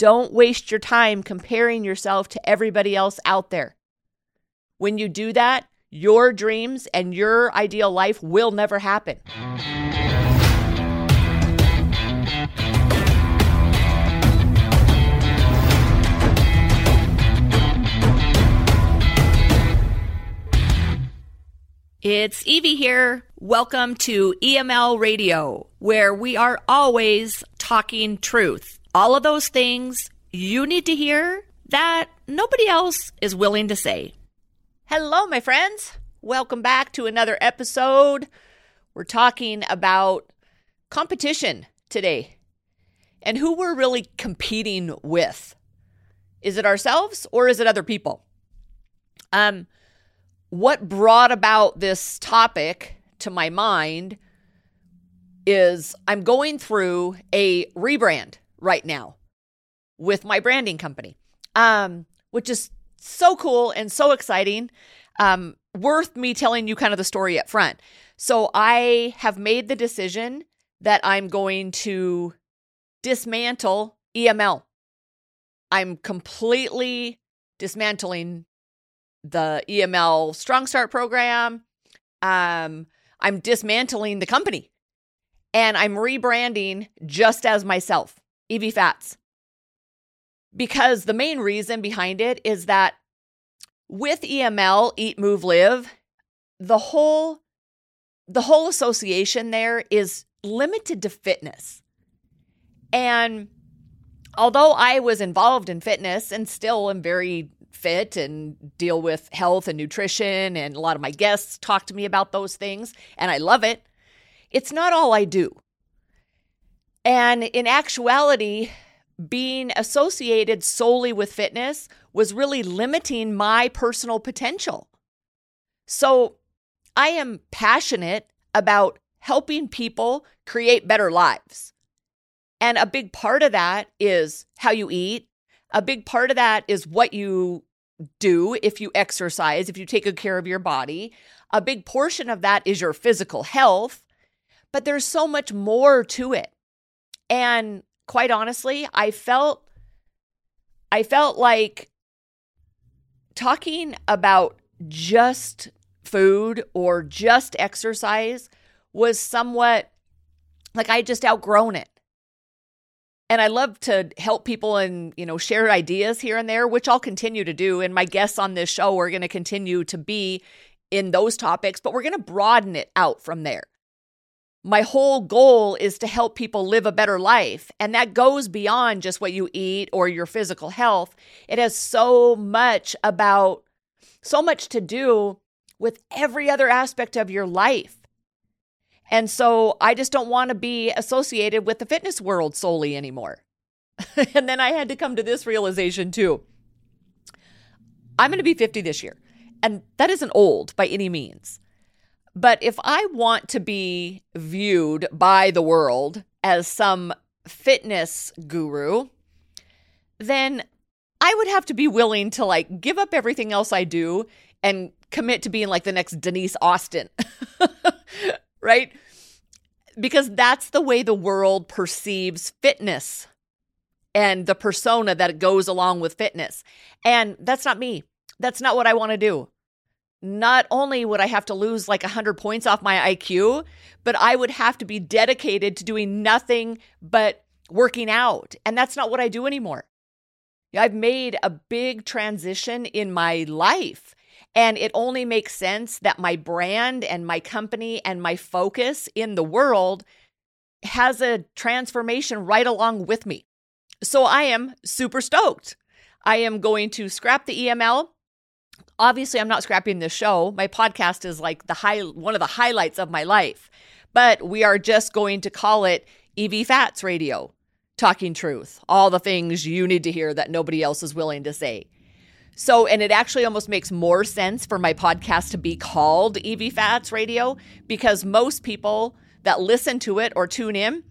Don't waste your time comparing yourself to everybody else out there. When you do that, your dreams and your ideal life will never happen. It's Evie here. Welcome to EML Radio, where we are always talking truth. All of those things you need to hear that nobody else is willing to say. Hello, my friends. Welcome back to another episode. We're talking about competition today and who we're really competing with. Is it ourselves or is it other people? Um, what brought about this topic to my mind is I'm going through a rebrand right now with my branding company, um, which is so cool and so exciting. Um, worth me telling you kind of the story up front. So I have made the decision that I'm going to dismantle EML. I'm completely dismantling the EML Strong Start program. Um, I'm dismantling the company and I'm rebranding just as myself, Evie Fats. Because the main reason behind it is that with EML, Eat, Move, Live, the whole the whole association there is limited to fitness. And although I was involved in fitness and still am very fit and deal with health and nutrition. And a lot of my guests talk to me about those things, and I love it. It's not all I do. And in actuality, being associated solely with fitness was really limiting my personal potential. So I am passionate about helping people create better lives. And a big part of that is how you eat. A big part of that is what you do if you exercise, if you take good care of your body. A big portion of that is your physical health, but there's so much more to it. And quite honestly, I felt I felt like talking about just food or just exercise was somewhat like I had just outgrown it and I love to help people and, you know, share ideas here and there, which I'll continue to do. And my guests on this show are going to continue to be in those topics, but we're going to broaden it out from there. My whole goal is to help people live a better life. And that goes beyond just what you eat or your physical health. It has so much about, so much to do with every other aspect of your life. And so I just don't want to be associated with the fitness world solely anymore. and then I had to come to this realization too. I'm going to be 50 this year, and that isn't old by any means. But if I want to be viewed by the world as some fitness guru, then I would have to be willing to like give up everything else I do and commit to being like the next Denise Austin. right? Because that's the way the world perceives fitness and the persona that goes along with fitness. And that's not me. That's not what I want to do. Not only would I have to lose like 100 points off my IQ, but I would have to be dedicated to doing nothing but working out. And that's not what I do anymore. I've made a big transition in my life and it only makes sense that my brand and my company and my focus in the world has a transformation right along with me. So I am super stoked. I am going to scrap the EML. Obviously, I'm not scrapping this show. My podcast is like the high one of the highlights of my life. But we are just going to call it EV Fats Radio. Talking truth, all the things you need to hear that nobody else is willing to say. So, and it actually almost makes more sense for my podcast to be called EV Fats Radio because most people that listen to it or tune in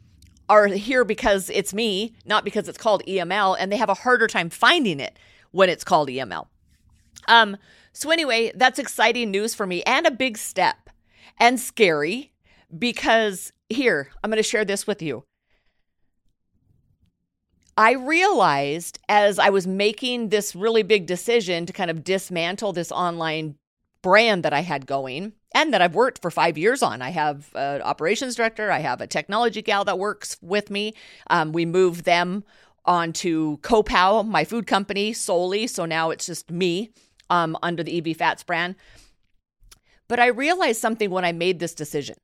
are here because it's me, not because it's called EML, and they have a harder time finding it when it's called EML. Um, so anyway, that's exciting news for me and a big step and scary because here, I'm going to share this with you. I realized as I was making this really big decision to kind of dismantle this online brand that I had going and that I've worked for five years on. I have an operations director, I have a technology gal that works with me. Um, we moved them onto Copow, my food company, solely. So now it's just me um, under the EV Fats brand. But I realized something when I made this decision.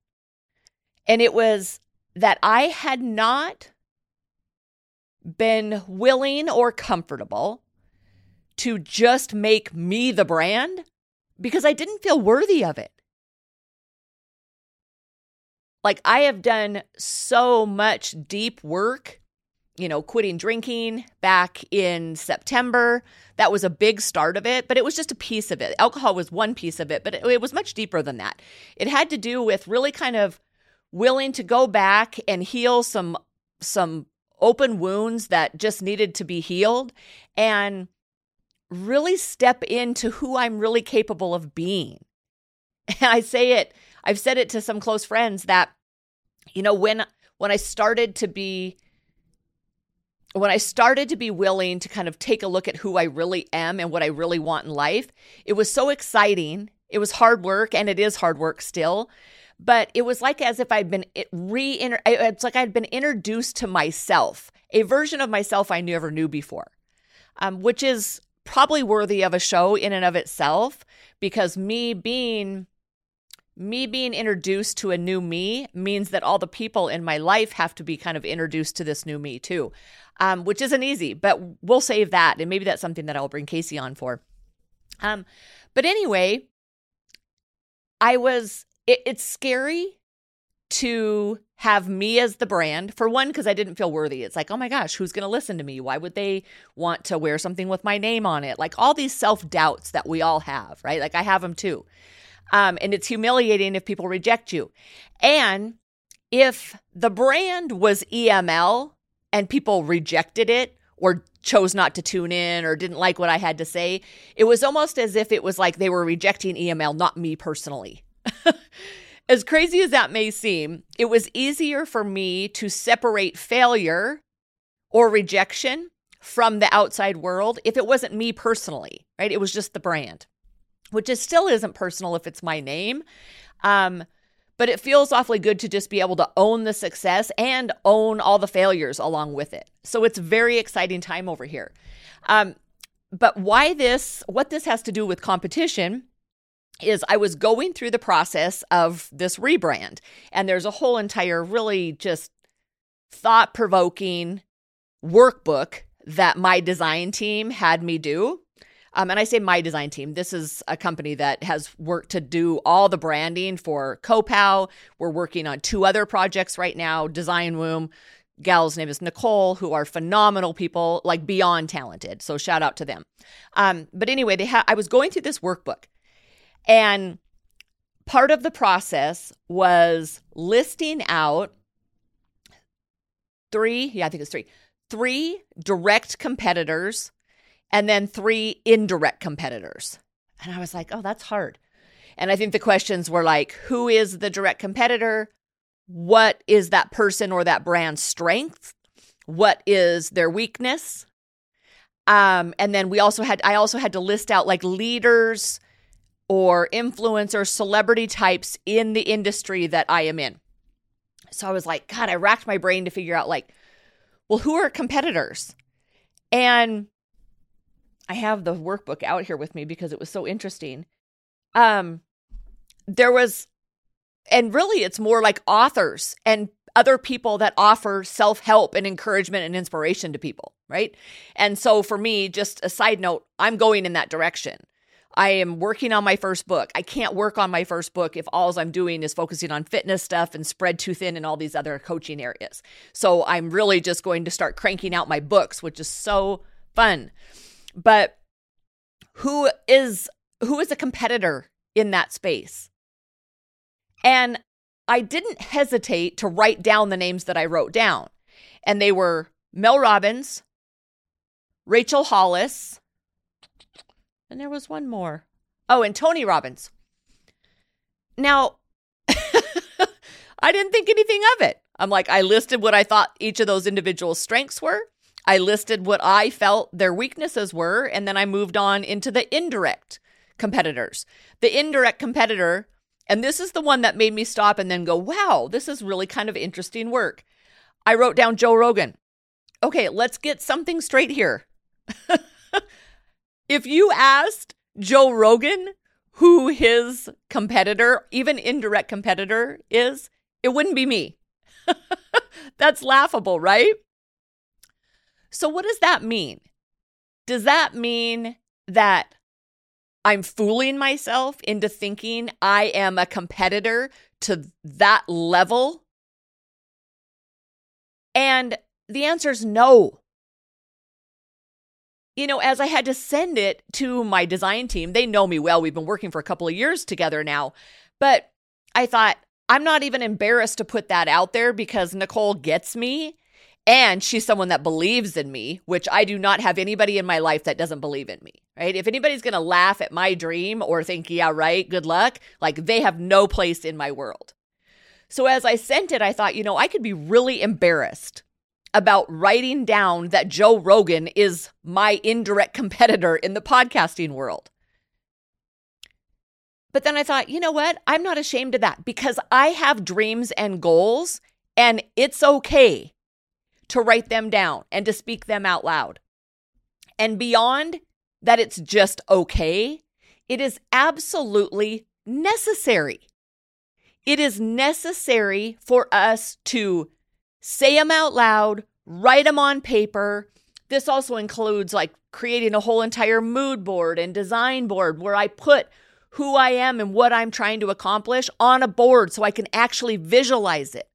And it was that I had not been willing or comfortable to just make me the brand because I didn't feel worthy of it. Like, I have done so much deep work, you know, quitting drinking back in September. That was a big start of it, but it was just a piece of it. Alcohol was one piece of it, but it, was much deeper than that. It had to do with really kind of willing to go back and heal some some open wounds that just needed to be healed and really step into who I'm really capable of being. And I say it, I've said it to some close friends that, you know, when when I started to be when I started to be willing to kind of take a look at who I really am and what I really want in life, it was so exciting. It was hard work and it is hard work still, but it was like as if I'd been re it's like I'd been introduced to myself, a version of myself I never knew before. Um, which is probably worthy of a show in and of itself because me being me being introduced to a new me means that all the people in my life have to be kind of introduced to this new me too, um, which isn't easy, but we'll save that. And maybe that's something that I'll bring Casey on for. Um, but anyway, I was, it, it's scary to have me as the brand for one because i didn't feel worthy it's like oh my gosh who's going to listen to me why would they want to wear something with my name on it like all these self-doubts that we all have right like i have them too um, and it's humiliating if people reject you. And if the brand was eml and people rejected it or chose not to tune in or didn't like what i had to say it was almost as if it was like they were rejecting eml not me personally. As crazy as that may seem, it was easier for me to separate failure or rejection from the outside world if it wasn't me personally, right? It was just the brand, which is still isn't personal if it's my name. Um, but it feels awfully good to just be able to own the success and own all the failures along with it. So it's very exciting time over here. Um, but why this, what this has to do with competition is I was going through the process of this rebrand, and there's a whole entire, really just thought provoking workbook that my design team had me do. Um, and I say my design team. This is a company that has worked to do all the branding for Copow. We're working on two other projects right now Design Womb. Gal's name is Nicole, who are phenomenal people, like beyond talented. So shout out to them. Um, but anyway, they ha- I was going through this workbook and part of the process was listing out three, yeah, I think it's three, three direct competitors and then three indirect competitors. And I was like, oh, that's hard. And I think the questions were like, who is the direct competitor? What is that person or that brand's strength? What is their weakness? Um, and then we also had, I also had to list out like leaders or influencer celebrity types in the industry that I am in. So I was like, God, I racked my brain to figure out like, well, who are competitors? And I have the workbook out here with me because it was so interesting. Um there was and really it's more like authors and other people that offer self-help and encouragement and inspiration to people, right? And so for me, just a side note, I'm going in that direction. I am working on my first book. I can't work on my first book if all I'm doing is focusing on fitness stuff and spread too thin and all these other coaching areas. So I'm really just going to start cranking out my books, which is so fun. But who is who is a competitor in that space? And I didn't hesitate to write down the names that I wrote down. And they were Mel Robbins, Rachel Hollis, and there was one more. Oh, and Tony Robbins. Now, I didn't think anything of it. I'm like, I listed what I thought each of those individual strengths were. I listed what I felt their weaknesses were, and then I moved on into the indirect competitors. The indirect competitor, and this is the one that made me stop and then go, wow, this is really kind of interesting work. I wrote down Joe Rogan. Okay, let's get something straight here. if you asked Joe Rogan who his competitor, even indirect competitor, is, it wouldn't be me. That's laughable, right? So, what does that mean? Does that mean that I'm fooling myself into thinking I am a competitor to that level? And the answer is no. You know, as I had to send it to my design team, they know me well. We've been working for a couple of years together now. But I thought, I'm not even embarrassed to put that out there because Nicole gets me and she's someone that believes in me, which I do not have anybody in my life that doesn't believe in me, right? If anybody's going to laugh at my dream or think, yeah, right, good luck, like they have no place in my world. So as I sent it, I thought, you know, I could be really embarrassed about writing down that Joe Rogan is my indirect competitor in the podcasting world. But then I thought, you know what? I'm not ashamed of that because I have dreams and goals, and it's okay to write them down and to speak them out loud. And beyond that, it's just okay, it is absolutely necessary. It is necessary for us to say them out loud, write them on paper. This also includes like creating a whole entire mood board and design board where I put who I am and what I'm trying to accomplish on a board so I can actually visualize it.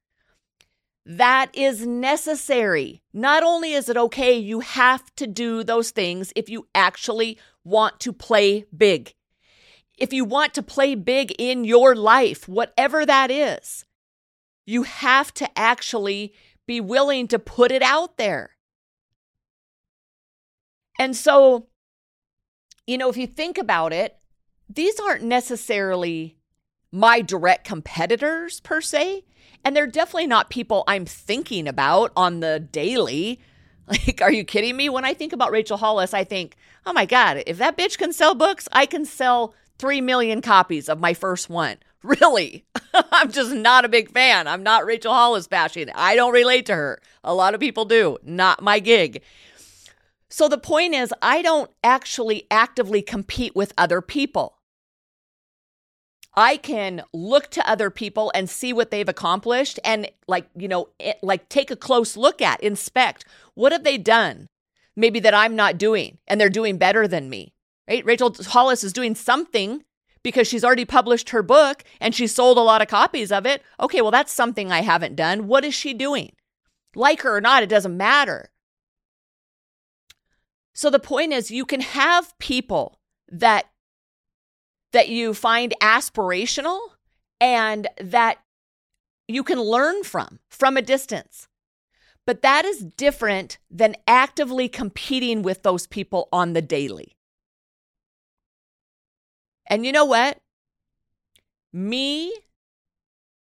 That is necessary. Not only is it okay, you have to do those things if you actually want to play big. If you want to play big in your life, whatever that is, you have to actually be willing to put it out there. And so, you know, if you think about it, these aren't necessarily my direct competitors per se. And they're definitely not people I'm thinking about on the daily. Like, are you kidding me? When I think about Rachel Hollis, I think, oh my God, if that bitch can sell books, I can sell 3 million copies of my first one. Really? I'm just not a big fan. I'm not Rachel Hollis bashing. I don't relate to her. A lot of people do. Not my gig. So the point is, I don't actually actively compete with other people. I can look to other people and see what they've accomplished and like, you know, it, like take a close look at, inspect. What have they done? Maybe that I'm not doing and they're doing better than me. Right? Rachel Hollis is doing something because she's already published her book and she sold a lot of copies of it. Okay, well that's something I haven't done. What is she doing? Like her or not, it doesn't matter. So the point is you can have people that that you find aspirational and that you can learn from from a distance. But that is different than actively competing with those people on the daily. And you know what? Me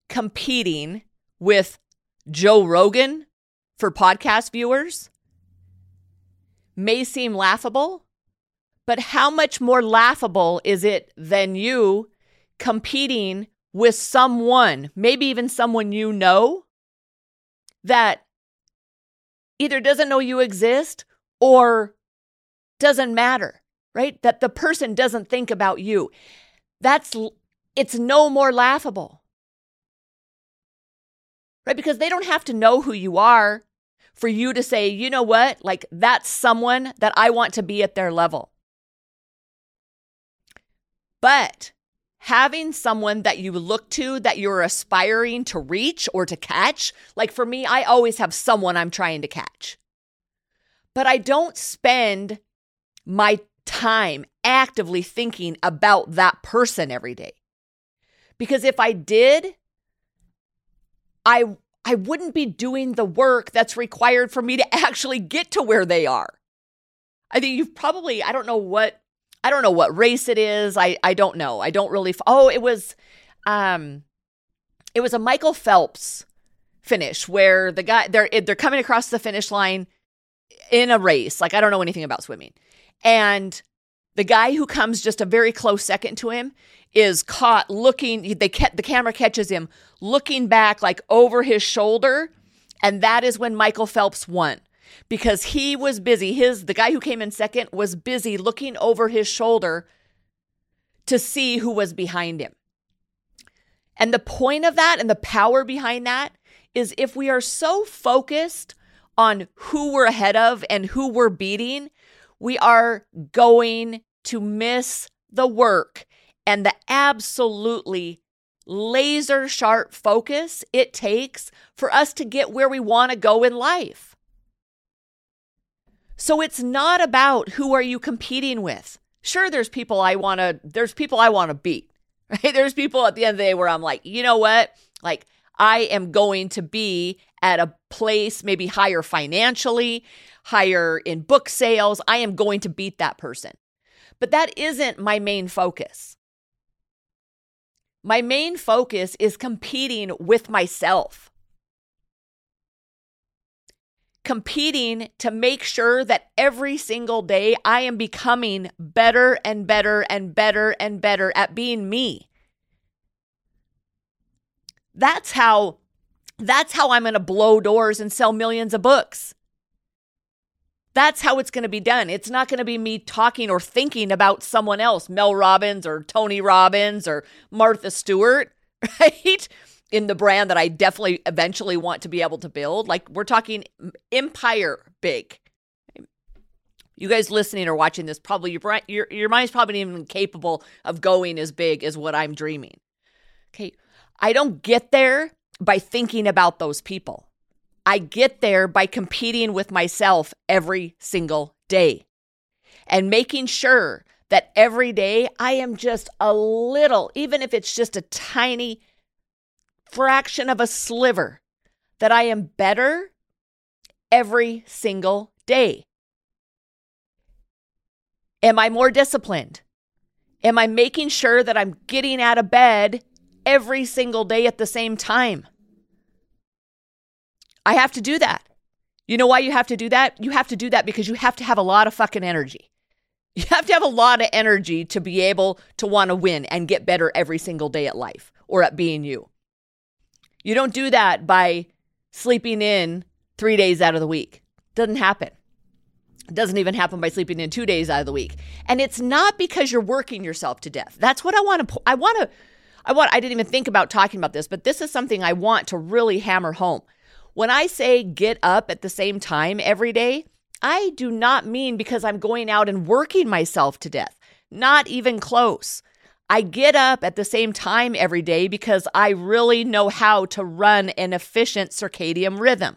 competing with Joe Rogan for podcast viewers may seem laughable, but how much more laughable is it than you competing with someone, maybe even someone you know, that either doesn't know you exist or doesn't matter, right? That the person doesn't think about you. That's it's no more laughable. Right? Because they don't have to know who you are for you to say, you know what? Like, that's someone that I want to be at their level. But having someone that you look to that you're aspiring to reach or to catch, like for me, I always have someone I'm trying to catch. But I don't spend my time actively thinking about that person every day. Because if I did, I I wouldn't be doing the work that's required for me to actually get to where they are. I think you've probably I don't know what I don't know what race it is. I I don't know. I don't really. F- oh, it was, um, it was a Michael Phelps finish where the guy they're they're coming across the finish line. in a race. Like I don't know anything about swimming. And the guy who comes just a very close second to him is caught looking they kept the camera catches him looking back like over his shoulder and that is when Michael Phelps won because he was busy his the guy who came in second was busy looking over his shoulder to see who was behind him. And the point of that and the power behind that is if we are so focused on who we're ahead of and who we're beating, we are going to miss the work and the absolutely laser sharp focus it takes for us to get where we want to go in life. So it's not about who are you competing with. Sure there's people I want to there's people I want to beat. Right? There's people at the end of the day where I'm like, "You know what? Like I am going to be at a place maybe higher financially, higher in book sales. I am going to beat that person. But that isn't my main focus. My main focus is competing with myself. Competing to make sure that every single day I am becoming better and better and better and better at being me. That's how that's how I'm going to blow doors and sell millions of books. That's how it's going to be done. It's not going to be me talking or thinking about someone else, Mel Robbins or Tony Robbins or Martha Stewart, right? In the brand that I definitely eventually want to be able to build. Like we're talking empire big. You guys listening or watching this, probably your your your mind's probably even capable of going as big as what I'm dreaming. Okay, I don't get there by thinking about those people. I get there by competing with myself every single day and making sure that every day I am just a little, even if it's just a tiny fraction of a sliver, that I am better every single day. Am I more disciplined? Am I making sure that I'm getting out of bed every single day at the same time? I have to do that. You know why you have to do that? You have to do that because you have to have a lot of fucking energy. You have to have a lot of energy to be able to want to win and get better every single day at life or at being you. You don't do that by sleeping in three days out of the week. Doesn't happen. It doesn't even happen by sleeping in two days out of the week. And it's not because you're working yourself to death. That's what I want to, I want to, I want, I didn't even think about talking about this, but this is something I want to really hammer home. When I say get up at the same time every day, I do not mean because I'm going out and working myself to death. Not even close. I get up at the same time every day because I really know how to run an efficient circadian rhythm.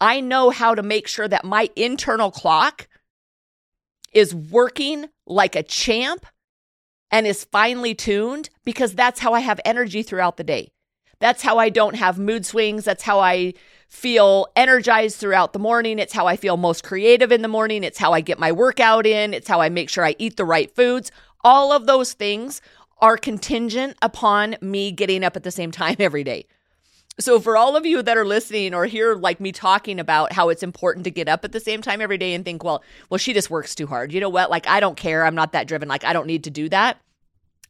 I know how to make sure that my internal clock is working like a champ and is finely tuned because that's how I have energy throughout the day. That's how I don't have mood swings. That's how I feel energized throughout the morning. It's how I feel most creative in the morning. It's how I get my workout in. It's how I make sure I eat the right foods. All of those things are contingent upon me getting up at the same time every day. So, for all of you that are listening or hear like me talking about how it's important to get up at the same time every day and think, well, well, she just works too hard. You know what? Like, I don't care. I'm not that driven. Like, I don't need to do that.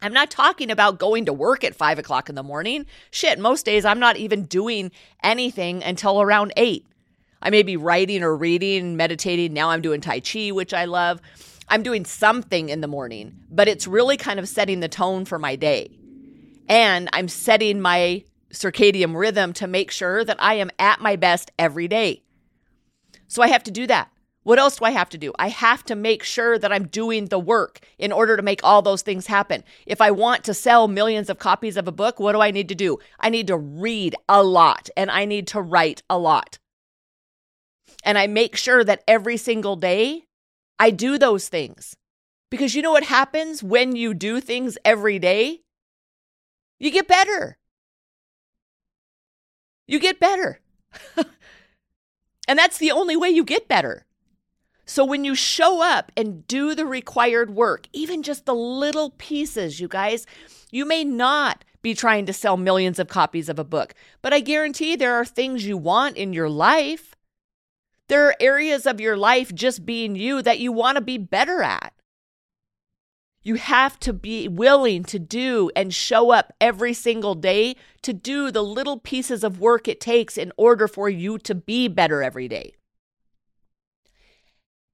I'm not talking about going to work at five o'clock in the morning. Shit, most days I'm not even doing anything until around eight. I may be writing or reading, meditating. Now I'm doing Tai Chi, which I love. I'm doing something in the morning, but it's really kind of setting the tone for my day. And I'm setting my circadian rhythm to make sure that I am at my best every day. So I have to do that. What else do I have to do? I have to make sure that I'm doing the work in order to make all those things happen. If I want to sell millions of copies of a book, what do I need to do? I need to read a lot and I need to write a lot. And I make sure that every single day I do those things. Because you know what happens when you do things every day? You get better. You get better. and that's the only way you get better. So when you show up and do the required work, even just the little pieces, you guys, you may not be trying to sell millions of copies of a book, but I guarantee there are things you want in your life. There are areas of your life just being you that you want to be better at. You have to be willing to do and show up every single day to do the little pieces of work it takes in order for you to be better every day.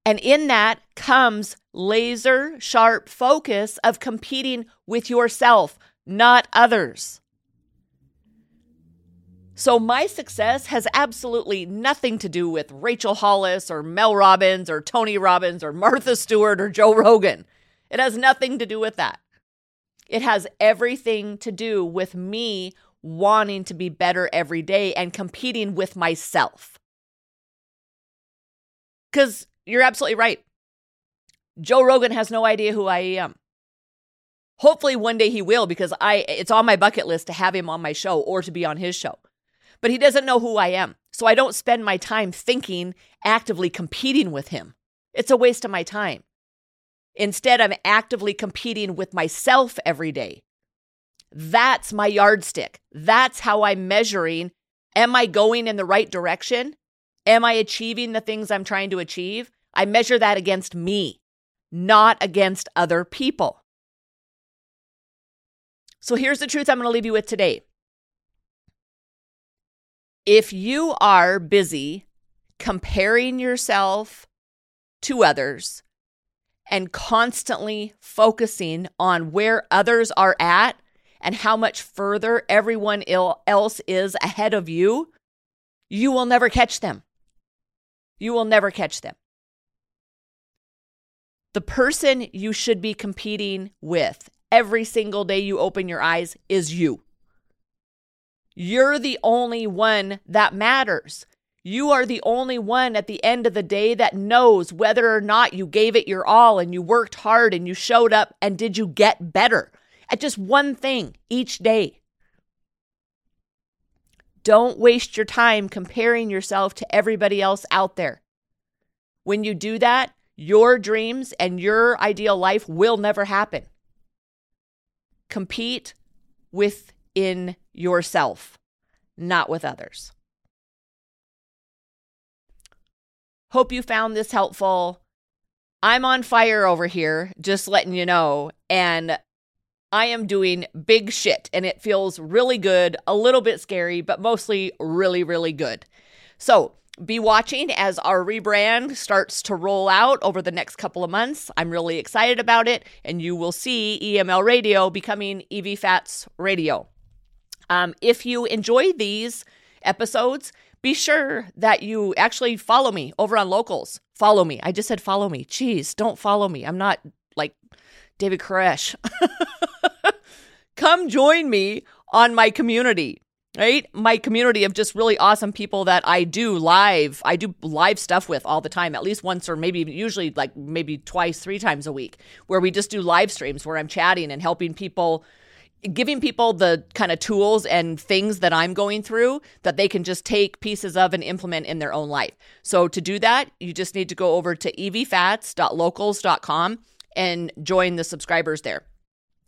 And in that comes laser sharp focus of competing with yourself, not others. So, my success has absolutely nothing to do with Rachel Hollis or Mel Robbins or Tony Robbins or Martha Stewart or Joe Rogan. It has nothing to do with that. It has everything to do with me wanting to be better every day and competing with myself. Because you're absolutely right. Joe Rogan has no idea who I am. Hopefully one day he will because I it's on my bucket list to have him on my show or to be on his show. But he doesn't know who I am. So I don't spend my time thinking actively competing with him. It's a waste of my time. Instead, I'm actively competing with myself every day. That's my yardstick. That's how I'm measuring. Am I going in the right direction? Am I achieving the things I'm trying to achieve? I measure that against me, not against other people. So here's the truth I'm going to leave you with today. If you are busy comparing yourself to others, and constantly focusing on where others are at and how much further everyone else is ahead of you, you will never catch them. You will never catch them. The person you should be competing with every single day you open your eyes is you. You're the only one that matters. You are the only one at the end of the day that knows whether or not you gave it your all and you worked hard and you showed up and did you get better at just one thing each day. Don't waste your time comparing yourself to everybody else out there. When you do that, your dreams and your ideal life will never happen. Compete within yourself, not with others. Hope you found this helpful. I'm on fire over here, just letting you know. And I am doing big shit, and it feels really good, a little bit scary, but mostly really, really good. So, be watching as our rebrand starts to roll out over the next couple of months. I'm really excited about it, and you will see EML Radio becoming EV Fats Radio. Um, if you enjoy these episodes, be sure that you actually follow me over on locals. Follow me. I just said follow me. Jeez, don't follow me. I'm not like David Koresh. Come join me on my community, right? My community of just really awesome people that I do live. I do live stuff with all the time, at least once or maybe usually like maybe twice, three times a week, where we just do live streams where I'm chatting and helping people giving people the kind of tools and things that I'm going through that they can just take pieces of and implement in their own life. So to do that, you just need to go over to evfats.locals.com and join the subscribers there.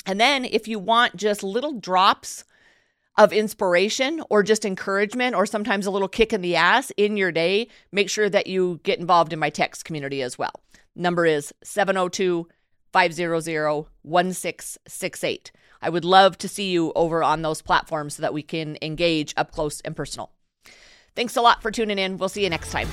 And then if you want just little drops of inspiration or just encouragement or sometimes a little kick in the ass in your day, make sure that you get involved in my text community as well. Number is 702 500 1668. I would love to see you over on those platforms so that we can engage up close and personal. Thanks a lot for tuning in. We'll see you next time.